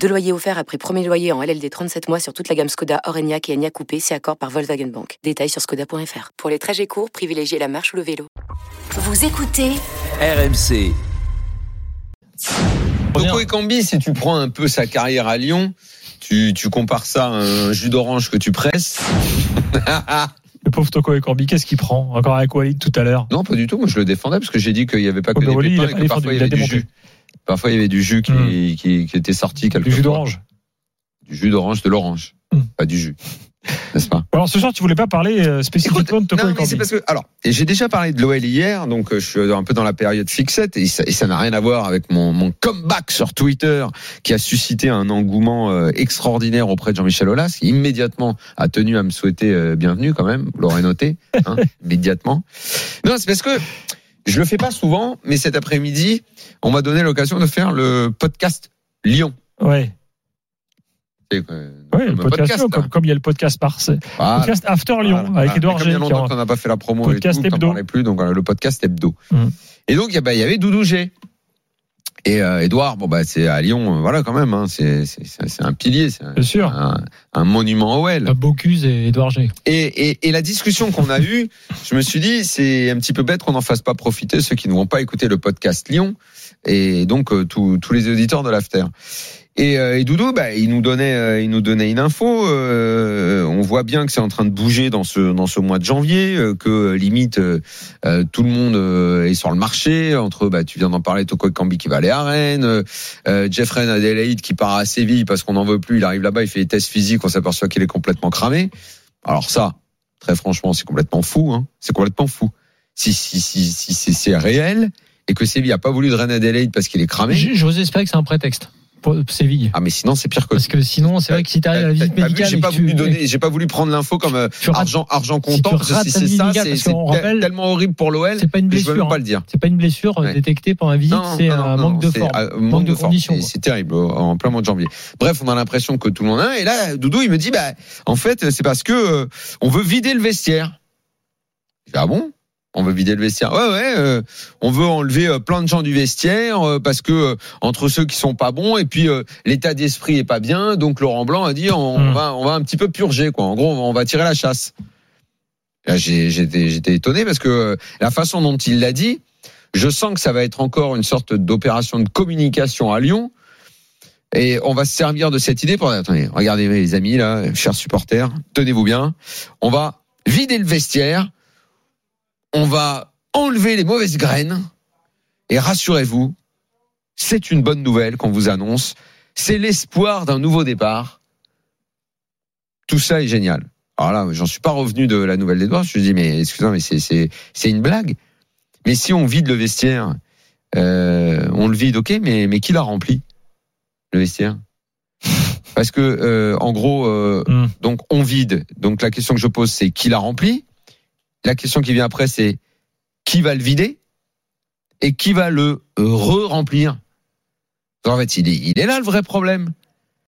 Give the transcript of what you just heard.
Deux loyers offerts après premier loyer en LLD 37 mois sur toute la gamme Skoda, Orenia et Enya Coupé, c'est accord par Volkswagen Bank. Détails sur skoda.fr. Pour les trajets courts, privilégiez la marche ou le vélo. Vous écoutez RMC. Toko Ekambi, si tu prends un peu sa carrière à Lyon, tu, tu compares ça à un jus d'orange que tu presses. Le pauvre Toko Ekambi, qu'est-ce qu'il prend? Encore avec Walid tout à l'heure Non, pas du tout. Moi, je le défendais parce que j'ai dit qu'il n'y avait pas que Oh, mais des Walid, pépins il a- et que parfois il y avait du jus. Parfois, il y avait du jus qui, Hmm. qui, qui était sorti quelque Du jus d'orange. Du jus d'orange, de l'orange. Hmm. Pas du jus. N'est-ce pas? Alors ce soir, tu voulais pas parler euh, spécifiquement de Toko non, mais c'est parce que alors et j'ai déjà parlé de l'OL hier, donc euh, je suis un peu dans la période fixette et ça et ça n'a rien à voir avec mon, mon comeback sur Twitter qui a suscité un engouement euh, extraordinaire auprès de Jean-Michel Aulas, qui immédiatement a tenu à me souhaiter bienvenue quand même, vous l'aurez noté, hein, immédiatement. Non, c'est parce que je le fais pas souvent, mais cet après-midi, on m'a donné l'occasion de faire le podcast Lyon. Ouais, euh, ouais, le comme podcast, podcast, Lyon, comme, hein. comme il y a le podcast par Voilà. podcast After Lyon Voilà. avec Voilà. Edouard G. Comme il y a longtemps qu'on n'a pas fait la promo Podcast et tout, hebdo. parlait plus, donc le podcast hebdo. Mm. Et donc, bah, il y avait Doudou G. Et euh, Edouard, bon bah c'est à Lyon, euh, voilà quand même, hein, c'est un pilier, c'est un, sûr. un, un monument OL. Bocuse et Edouard G. Et, et, et la discussion qu'on a eue, je me suis dit, c'est un petit peu bête qu'on n'en fasse pas profiter ceux qui ne vont pas écouter le podcast Lyon et donc euh, tous tous les auditeurs de l'after. Et, euh, et Doudou, bah, il nous donnait, euh, il nous donnait une info. euh, on voit bien que c'est en train de bouger dans ce dans ce mois de janvier, euh, que euh, limite euh, tout le monde est sur le marché. Entre, bah, tu viens d'en parler, Toko Kambi qui va aller à Rennes, Jeffrey Adelaide qui part à Séville parce qu'on n'en veut plus. Il arrive là-bas, il fait les tests physiques, on s'aperçoit qu'il est complètement cramé. Alors ça, très franchement, c'est complètement fou. Hein. C'est complètement fou. Si si si si c'est réel et que Séville a pas voulu de Rennes Adelaide parce qu'il est cramé. J'ose espérer que c'est un prétexte Séville. Ah mais sinon c'est pire que Parce que sinon, c'est vrai que si tu arrives à la visite T'as vu, médicale, j'ai pas voulu donner, j'ai pas voulu prendre l'info comme euh, argent argent comptant parce que si c'est visite ça, c'est tellement horrible pour l'OL. c'est pas une blessure. pas hein. le dire. C'est pas une blessure euh, détectée pendant la visite, c'est un manque de forme. manque de conditions. C'est terrible euh, en plein mois de janvier. Bref, on a l'impression que tout le monde a. Et là, Doudou, il me dit, bah, en fait, c'est parce que on veut vider le vestiaire. Ah bon? On veut vider le vestiaire. Ouais, ouais. euh, on veut enlever euh, plein de gens du vestiaire euh, parce que euh, entre ceux qui sont pas bons et puis euh, l'état d'esprit est pas bien. Donc Laurent Blanc a dit, on, Hmm. va, on va un petit peu purger, quoi. En gros, on va tirer la chasse. J'étais étonné parce que euh, la façon dont il l'a dit, je sens que ça va être encore une sorte d'opération de communication à Lyon. Et on va se servir de cette idée pour attendez, regardez les amis là, chers supporters, tenez-vous bien. On va vider le vestiaire. On va enlever les mauvaises graines. Et rassurez-vous, c'est une bonne nouvelle qu'on vous annonce. C'est l'espoir d'un nouveau départ. Tout ça est génial. Alors là, j'en suis pas revenu de la nouvelle d'Edouard. Je me dis, mais excusez-moi, mais c'est, c'est, c'est une blague. Mais si on vide le vestiaire, euh, on le vide, ok, mais, mais qui l'a rempli Le vestiaire? Parce que, euh, en gros, euh, Hmm. donc on vide. Donc la question que je pose, c'est qui l'a rempli? La question qui vient après, c'est qui va le vider Et qui va le euh, re-remplir? En fait, il est, il est là le vrai problème.